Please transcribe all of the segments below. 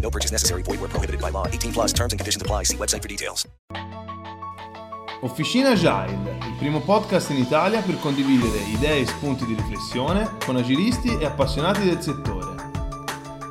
No purchase necessary. Void where prohibited by law. 18 plus terms and conditions apply. See website for details. Officina Agile, il primo podcast in Italia per condividere idee e spunti di riflessione con agilisti e appassionati del settore.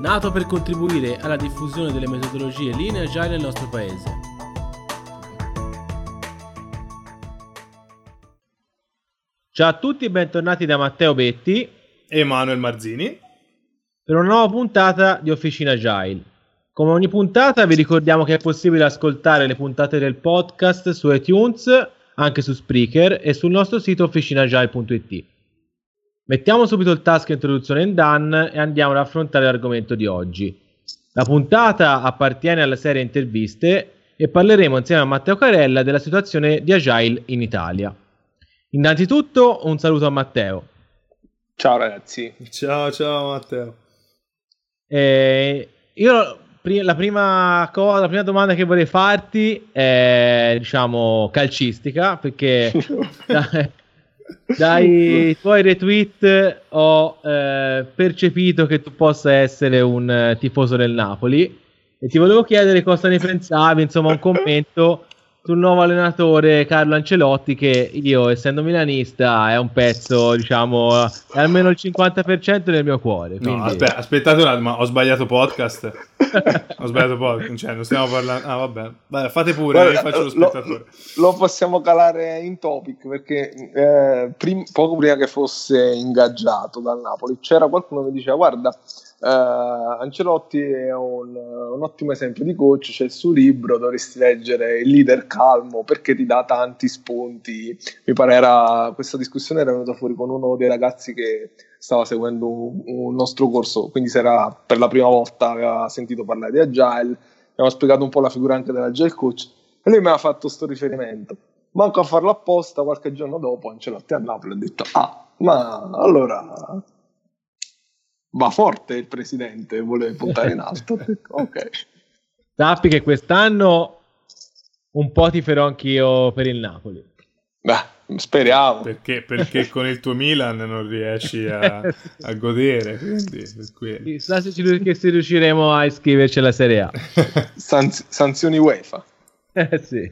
nato per contribuire alla diffusione delle metodologie linee agile nel nostro paese. Ciao a tutti e bentornati da Matteo Betti E Emanuele Marzini. per una nuova puntata di Officina Agile. Come ogni puntata vi ricordiamo che è possibile ascoltare le puntate del podcast su iTunes, anche su Spreaker e sul nostro sito officinaagile.it. Mettiamo subito il task introduzione in done e andiamo ad affrontare l'argomento di oggi. La puntata appartiene alla serie interviste e parleremo insieme a Matteo Carella della situazione di Agile in Italia. Innanzitutto un saluto a Matteo. Ciao ragazzi. Ciao, ciao Matteo. Eh, io pri- la prima cosa, la prima domanda che vorrei farti è diciamo calcistica perché dai, dai tuoi retweet ho eh, percepito che tu possa essere un eh, tifoso del Napoli. E ti volevo chiedere cosa ne pensavi, insomma un commento sul nuovo allenatore Carlo Ancelotti che io essendo milanista è un pezzo diciamo è almeno il 50% del mio cuore No, quindi- aspe- aspettate un attimo, ma ho sbagliato podcast. ho sbagliato podcast, cioè non stiamo parlando... Ah, vabbè. Vabbè, fate pure, Guarda, io faccio lo lo- spettatore. Lo possiamo calare in topic perché eh, prim- poco prima che fosse ingaggiato dal Napoli c'era qualcuno che diceva guarda eh, Ancelotti è un, un ottimo esempio di coach, c'è il suo libro, dovresti leggere Il leader calmo perché ti dà tanti spunti. Mi pare era, questa discussione era venuta fuori con uno dei ragazzi che stava seguendo un, un nostro corso, quindi era per la prima volta aveva sentito parlare di Agile, abbiamo spiegato un po' la figura anche dell'Agile coach e lui mi ha fatto sto riferimento. Manco a farlo apposta, qualche giorno dopo Ancelotti a Napoli ha detto ah, ma allora va forte il presidente, vuole puntare in alto. Ok. Sappi che quest'anno un po' ti farò anch'io per il Napoli. Beh, speriamo. Perché, perché con il tuo Milan non riesci a, a godere, quindi. Chissà se, se riusciremo a iscriverci alla Serie A. Sanz- sanzioni UEFA. Eh sì.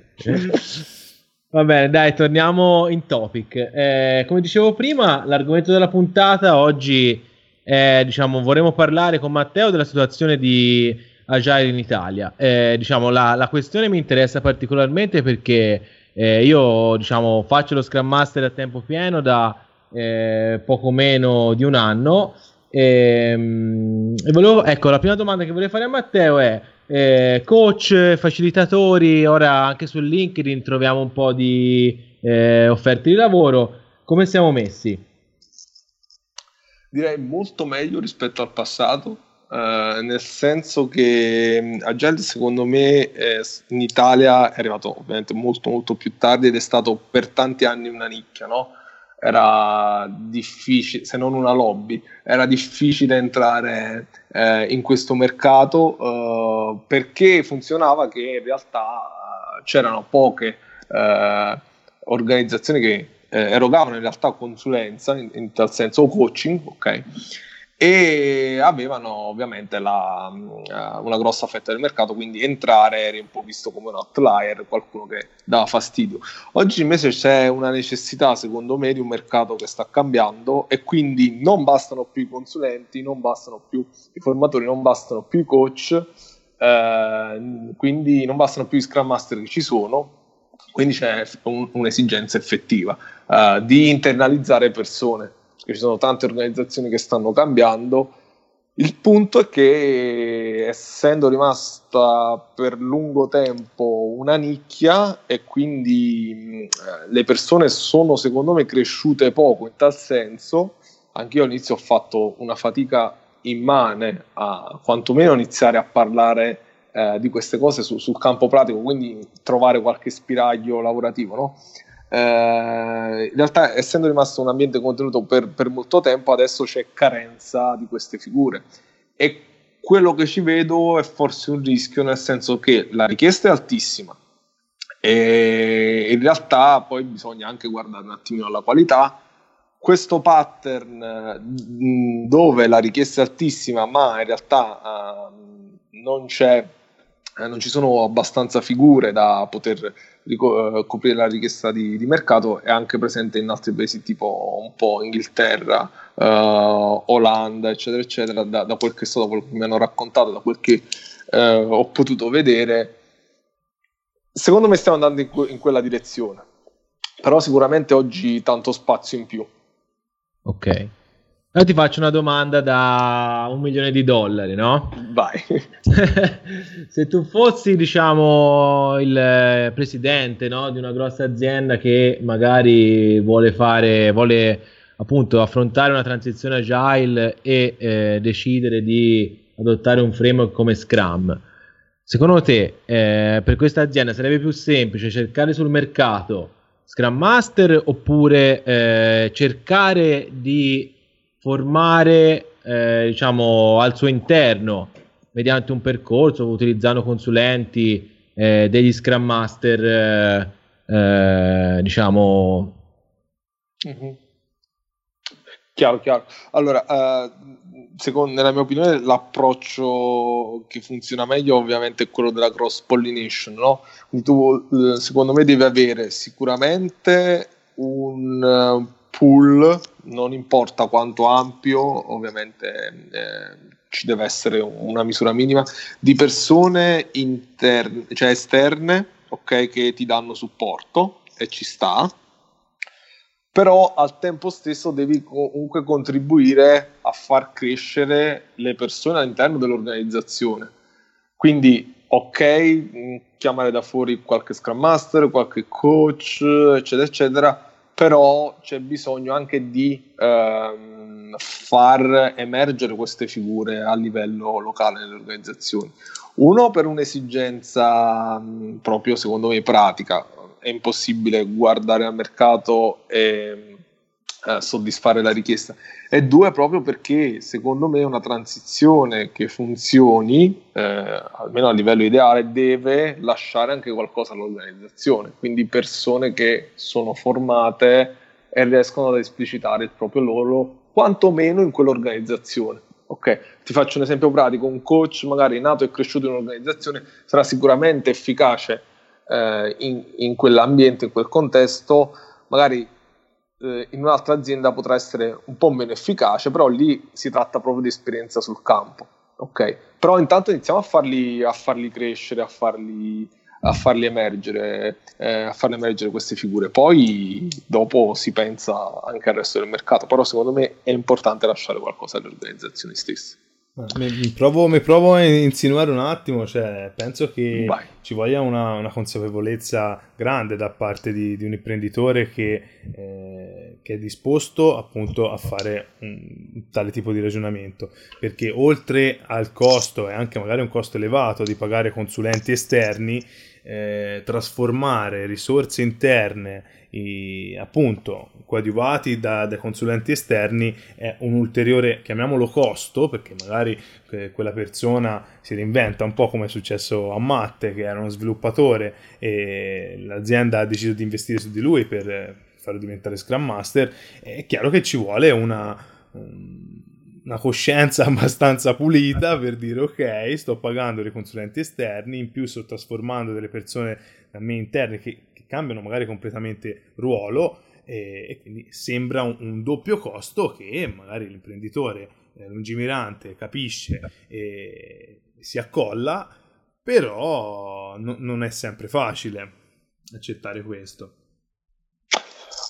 Va bene, dai, torniamo in topic. Eh, come dicevo prima, l'argomento della puntata oggi è, diciamo, vorremmo parlare con Matteo della situazione di Agile in Italia. Eh, diciamo, la, la questione mi interessa particolarmente perché eh, io, diciamo, faccio lo Scrum Master a tempo pieno da eh, poco meno di un anno. Ehm, E, volevo, ecco, la prima domanda che vorrei fare a Matteo è: eh, coach, facilitatori, ora anche su LinkedIn troviamo un po' di eh, offerte di lavoro. Come siamo messi? Direi molto meglio rispetto al passato, eh, nel senso che mh, Agile secondo me eh, in Italia è arrivato ovviamente molto molto più tardi ed è stato per tanti anni una nicchia, no? Era difficile, se non una lobby, era difficile entrare eh, in questo mercato eh, perché funzionava che in realtà eh, c'erano poche eh, organizzazioni che eh, erogavano in realtà consulenza, in, in tal senso, coaching, ok? E avevano ovviamente la, eh, una grossa fetta del mercato, quindi entrare eri un po' visto come un outlier, qualcuno che dava fastidio. Oggi invece c'è una necessità, secondo me, di un mercato che sta cambiando e quindi non bastano più i consulenti, non bastano più i formatori, non bastano più i coach, eh, quindi non bastano più i scrum master che ci sono, quindi c'è un- un'esigenza effettiva eh, di internalizzare persone, perché ci sono tante organizzazioni che stanno cambiando. Il punto è che essendo rimasta per lungo tempo una nicchia e quindi mh, le persone sono secondo me cresciute poco in tal senso, anche io all'inizio ho fatto una fatica immane a quantomeno iniziare a parlare eh, di queste cose su, sul campo pratico, quindi trovare qualche spiraglio lavorativo. No? Eh, in realtà, essendo rimasto un ambiente contenuto per, per, molto tempo, adesso c'è carenza di queste figure. E quello che ci vedo è forse un rischio, nel senso che la richiesta è altissima. E in realtà poi bisogna anche guardare un attimino alla qualità. Questo pattern dove la richiesta è altissima, ma in realtà uh, non c'è eh, non ci sono abbastanza figure da poter rico- eh, coprire la richiesta di, di, mercato, è anche presente in altri paesi tipo un po' Inghilterra, uh, Olanda, eccetera, eccetera, da, da, quel che so, da quel che mi hanno raccontato, da quel che uh, ho potuto vedere. Secondo me stiamo andando in, que- in quella direzione, però sicuramente oggi tanto spazio in più. Ok. Io ti faccio una domanda da un milione di dollari, no? Vai. Se tu fossi, diciamo, il presidente no, di una grossa azienda che magari vuole fare, vuole appunto affrontare una transizione agile e eh, decidere di adottare un framework come Scrum, secondo te eh, per questa azienda sarebbe più semplice cercare sul mercato Scrum Master oppure eh, cercare di formare eh, diciamo al suo interno mediante un percorso utilizzando consulenti eh, degli scrum master eh, eh diciamo mm-hmm. chiaro chiaro allora uh, secondo, nella mia opinione l'approccio che funziona meglio ovviamente è quello della cross pollination no? quindi tu uh, secondo me devi avere sicuramente un pool, non importa quanto ampio, ovviamente eh, ci deve essere una misura minima, di persone interne, cioè esterne, ok, che ti danno supporto e ci sta, però al tempo stesso devi comunque contribuire a far crescere le persone all'interno dell'organizzazione. Quindi, ok, chiamare da fuori qualche Scrum Master, qualche coach, eccetera, eccetera, però c'è bisogno anche di ehm, far emergere queste figure a livello locale nelle organizzazioni. Uno per un'esigenza mh, proprio secondo me pratica, è impossibile guardare al mercato e eh, soddisfare la richiesta. E due proprio perché secondo me una transizione che funzioni eh, almeno a livello ideale deve lasciare anche qualcosa all'organizzazione. Quindi persone che sono formate e riescono ad esplicitare il proprio loro quantomeno in quell'organizzazione. Ok ti faccio un esempio pratico. Un coach magari nato e cresciuto in un'organizzazione sarà sicuramente efficace eh, in, in quell'ambiente in quel contesto. Magari eh, in un'altra azienda potrà essere un po' meno efficace, però lì si tratta proprio di esperienza sul campo. Ok, però intanto iniziamo a farli, a farli crescere, a farli, a farli emergere, eh, a farli emergere queste figure. Poi dopo si pensa anche al resto del mercato, però secondo me è importante lasciare qualcosa alle organizzazioni stesse. Mi, mi, provo, mi, provo, a insinuare un attimo, cioè, penso che Vai. ci voglia una, una, consapevolezza grande da parte di, di un imprenditore che, eh, che, è disposto appunto a fare un, tale tipo di ragionamento, perché oltre al costo e anche magari un costo elevato di pagare consulenti esterni, eh, trasformare risorse interne i, appunto coadiuvati da, da, consulenti esterni è un ulteriore, chiamiamolo costo, perché magari eh, quella persona si reinventa un po' come è successo a Matte, che era uno sviluppatore e l'azienda ha deciso di investire su di lui per farlo diventare Scrum Master, è chiaro che ci vuole una, una coscienza abbastanza pulita per dire ok, sto pagando dei consulenti esterni, in più sto trasformando delle persone da me interne che cambiano magari completamente ruolo e, e quindi sembra un, un, doppio costo che magari l'imprenditore eh, lungimirante capisce e si accolla, però no, non è sempre facile accettare questo.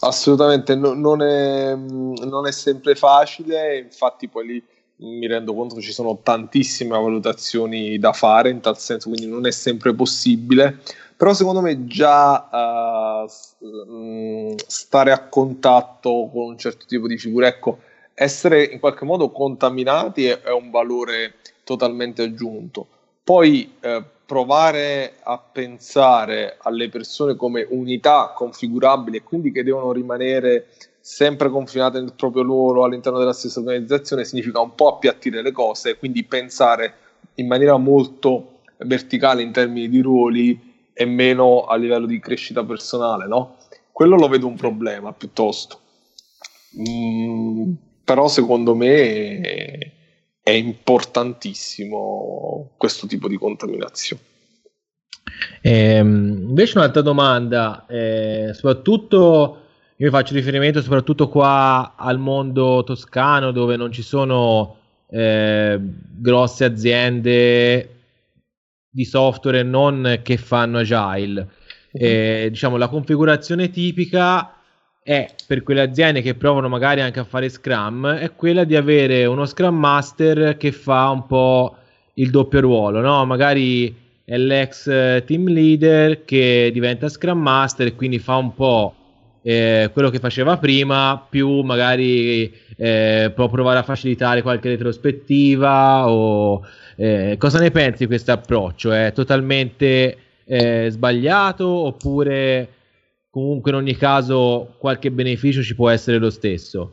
Assolutamente, no, non, è, non, è, sempre facile, infatti poi lì mi rendo conto che ci sono tantissime valutazioni da fare in tal senso, quindi non è sempre possibile però secondo me già uh, stare a contatto con un certo tipo di figure, ecco, essere in qualche modo contaminati è, è un valore totalmente aggiunto. Poi eh, provare a pensare alle persone come unità configurabili e quindi che devono rimanere sempre confinate nel proprio ruolo all'interno della stessa organizzazione significa un po' appiattire le cose, quindi pensare in maniera molto verticale in termini di ruoli e meno a livello di crescita personale, no? Quello lo vedo un problema piuttosto. Mm, però secondo me è, importantissimo questo tipo di contaminazione. Ehm, invece un'altra domanda, eh, soprattutto io faccio riferimento soprattutto qua al mondo toscano dove non ci sono eh, grosse aziende di software non che fanno agile. Eh, diciamo la configurazione tipica è per quelle aziende che provano magari anche a fare Scrum è quella di avere uno Scrum Master che fa un po' il doppio ruolo, no? Magari è l'ex team leader che diventa Scrum Master e quindi fa un po' eh, quello che faceva prima, più magari eh, può provare a facilitare qualche retrospettiva o eh, cosa ne pensi di questo approccio? È totalmente eh, sbagliato oppure comunque in ogni caso qualche beneficio ci può essere lo stesso?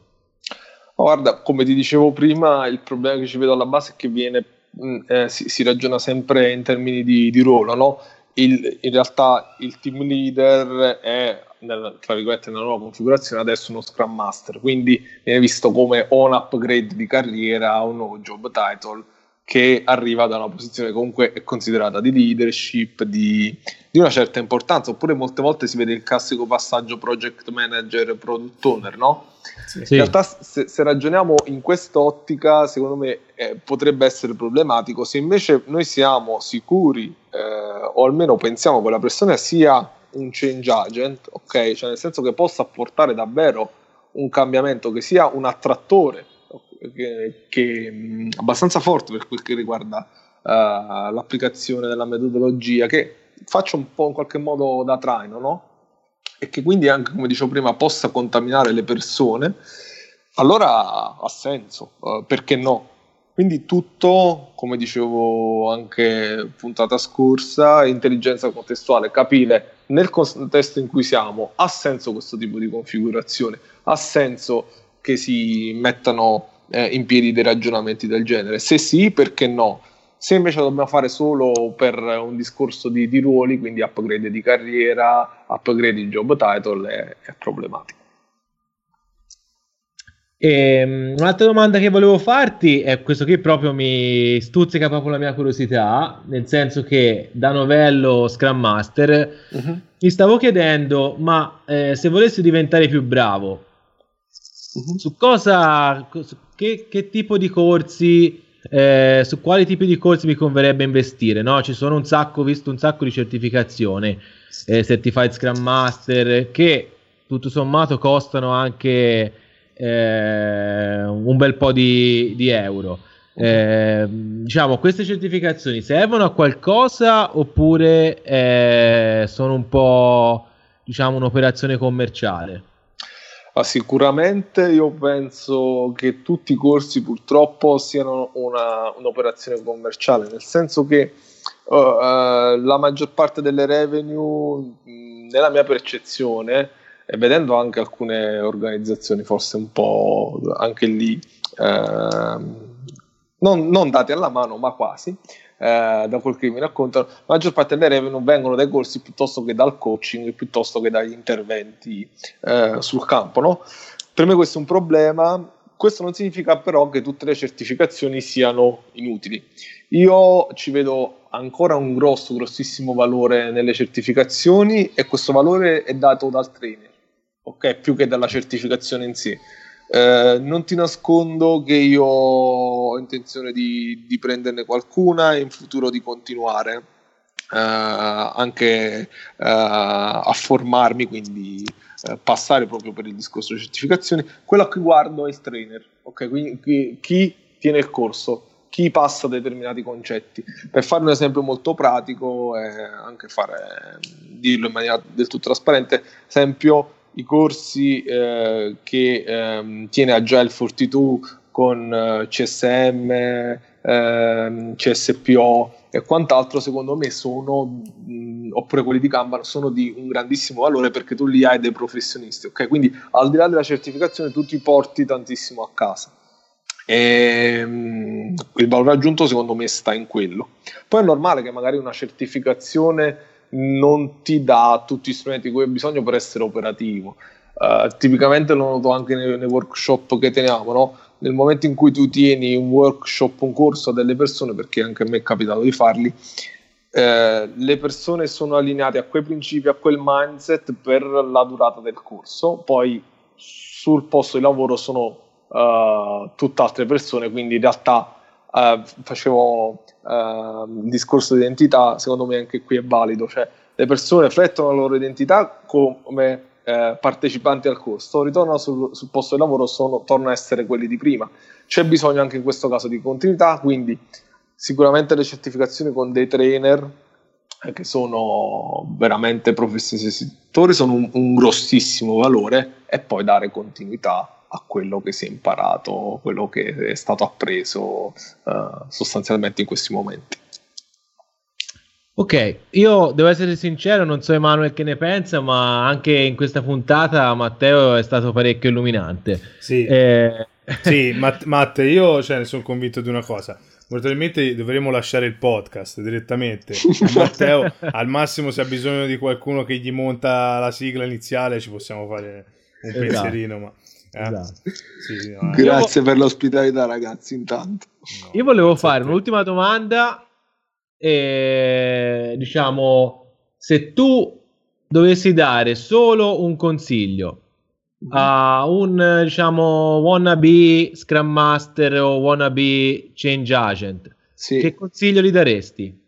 Guarda, come ti dicevo prima, il problema che ci vedo alla base è che viene, mh, eh, si, si, ragiona sempre in termini di, di ruolo, no? Il, in realtà il team leader è nel, tra virgolette, nella nuova configurazione adesso uno Scrum Master, quindi viene visto come un upgrade di carriera, un nuovo job title che arriva da una posizione comunque considerata di leadership, di, di, una certa importanza, oppure molte volte si vede il classico passaggio project manager, product owner, no? Sì. In realtà se, se, ragioniamo in quest'ottica, secondo me eh, potrebbe essere problematico, se invece noi siamo sicuri eh, o almeno pensiamo che la persona sia un change agent, ok? Cioè nel senso che possa portare davvero un cambiamento che sia un attrattore che, che abbastanza forte per quel che riguarda uh, l'applicazione della metodologia, che faccia un po' in qualche modo da traino, no? E che quindi anche, come dicevo prima, possa contaminare le persone, allora ha senso, uh, perché no? Quindi tutto, come dicevo anche puntata scorsa, intelligenza contestuale, capire nel contesto in cui siamo, ha senso questo tipo di configurazione, ha senso che si mettano eh, in piedi dei ragionamenti del genere. Se sì, perché no? Se invece lo dobbiamo fare solo per un discorso di, di ruoli, quindi upgrade di carriera, upgrade di job title, è, è problematico. E, ehm, un'altra domanda che volevo farti è questo qui proprio mi stuzzica proprio la mia curiosità, nel senso che da novello Scrum Master uh-huh. mi stavo chiedendo, ma eh, se volessi diventare più bravo, uh-huh. su cosa, su che, che, tipo di corsi, eh, su quali tipi di corsi mi converrebbe investire? No? Ci sono un sacco, visto un sacco di certificazioni, eh, Certified Scrum Master, che tutto sommato costano anche eh, un bel po' di, di euro. Eh, diciamo, queste certificazioni servono a qualcosa oppure eh, sono un po' diciamo un'operazione commerciale? Ah, sicuramente io penso che tutti i corsi purtroppo siano una, un'operazione commerciale, nel senso che uh, uh, la maggior parte delle revenue, mh, nella mia percezione, e vedendo anche alcune organizzazioni forse un po' anche lì eh, non, non date alla mano ma quasi eh, da quel che mi raccontano la maggior parte delle revenue vengono dai corsi piuttosto che dal coaching piuttosto che dagli interventi eh, sul campo no? per me questo è un problema questo non significa però che tutte le certificazioni siano inutili io ci vedo ancora un grosso, grossissimo valore nelle certificazioni e questo valore è dato dal trainer ok? Più che dalla certificazione in sé. Eh, non ti nascondo che io ho intenzione di, di prenderne qualcuna e in futuro di continuare eh, anche eh, a formarmi, quindi eh, passare proprio per il discorso di certificazioni. Quello a cui guardo è il trainer, ok? Quindi chi, chi tiene il corso chi passa determinati concetti. Per fare un esempio molto pratico e anche fare, dirlo in maniera del tutto trasparente, esempio i corsi eh, che ehm, tiene Agile 42 con eh, CSM, ehm, CSPO e quant'altro, secondo me sono, mh, oppure quelli di Kanban, sono di un grandissimo valore perché tu li hai dei professionisti, ok? Quindi al di là della certificazione tu ti porti tantissimo a casa. E, mh, il valore aggiunto secondo me sta in quello. Poi è normale che magari una certificazione non ti dà tutti gli strumenti di cui hai bisogno per essere operativo. Uh, tipicamente lo noto anche nei, nei workshop che teniamo, no? nel momento in cui tu tieni un workshop, un corso a delle persone, perché anche a me è capitato di farli, eh, le persone sono allineate a quei principi, a quel mindset per la durata del corso, poi sul posto di lavoro sono uh, tutt'altre persone, quindi in realtà uh, facevo uh, il discorso di identità, secondo me anche qui è valido, cioè le persone riflettono la loro identità come eh, partecipanti al corso, ritornano sul, sul, posto di lavoro, sono, tornano a essere quelli di prima. C'è bisogno anche in questo caso di continuità, quindi sicuramente le certificazioni con dei trainer eh, che sono veramente professionisti settore sono un, un grossissimo valore e poi dare continuità a quello che si è imparato, quello che è stato appreso uh, sostanzialmente in questi momenti. Ok, io devo essere sincero, non so Emanuele che ne pensa, ma anche in questa puntata Matteo è stato parecchio illuminante. Sì, eh... sì Matt, Matt, io cioè, ne sono convinto di una cosa. Probabilmente dovremmo lasciare il podcast direttamente. Matteo, al massimo, se ha bisogno di qualcuno che gli monta la sigla iniziale, ci possiamo fare un esatto. pensierino. Ma, eh? esatto. sì, no, eh. Grazie io... per l'ospitalità, ragazzi. Intanto, no, io volevo fare un'ultima domanda e diciamo se tu dovessi dare solo un consiglio a un diciamo wannabe Scrum Master o wannabe Change Agent, sì. che consiglio gli daresti?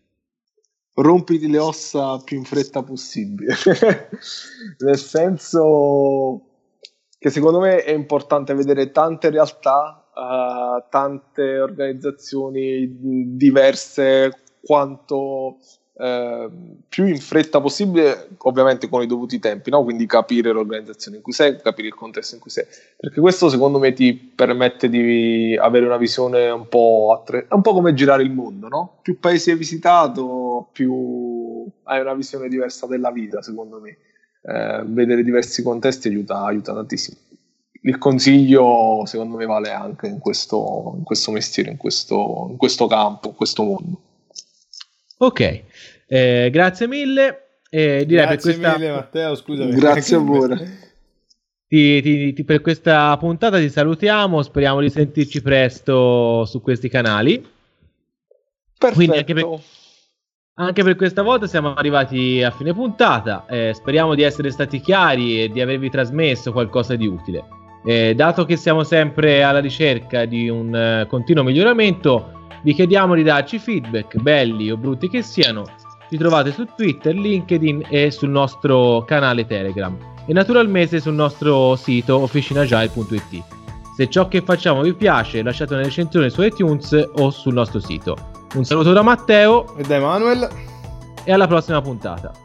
Rompiti le ossa più in fretta possibile, nel senso che secondo me è importante vedere tante realtà, uh, tante organizzazioni diverse quanto eh, più in fretta possibile, ovviamente con i dovuti tempi, no? quindi capire l'organizzazione in cui sei, capire il contesto in cui sei, perché questo secondo me ti permette di avere una visione un po', attre- un po come girare il mondo, no? più paesi hai visitato, più hai una visione diversa della vita, secondo me. Eh, vedere diversi contesti aiuta, aiuta tantissimo il consiglio secondo me vale anche in questo, in questo mestiere, in questo, in questo campo, in questo mondo. Ok, eh, grazie mille. Eh, direi grazie per questa... mille Matteo, scusami. Grazie a voi. Ti, ti, ti, per questa puntata ti salutiamo, speriamo di sentirci presto su questi canali. Perfetto. Anche per, anche per, questa volta siamo arrivati a fine puntata, eh, speriamo di essere stati chiari e di avervi trasmesso qualcosa di utile. Eh, dato che siamo sempre alla ricerca di un uh, continuo miglioramento, vi chiediamo di darci feedback, belli o brutti che siano. Ci trovate su Twitter, LinkedIn e sul nostro canale Telegram e naturalmente sul nostro sito officinagile.it. Se ciò che facciamo vi piace, lasciate una recensione su iTunes o sul nostro sito. Un saluto da Matteo e da Emanuele e alla prossima puntata.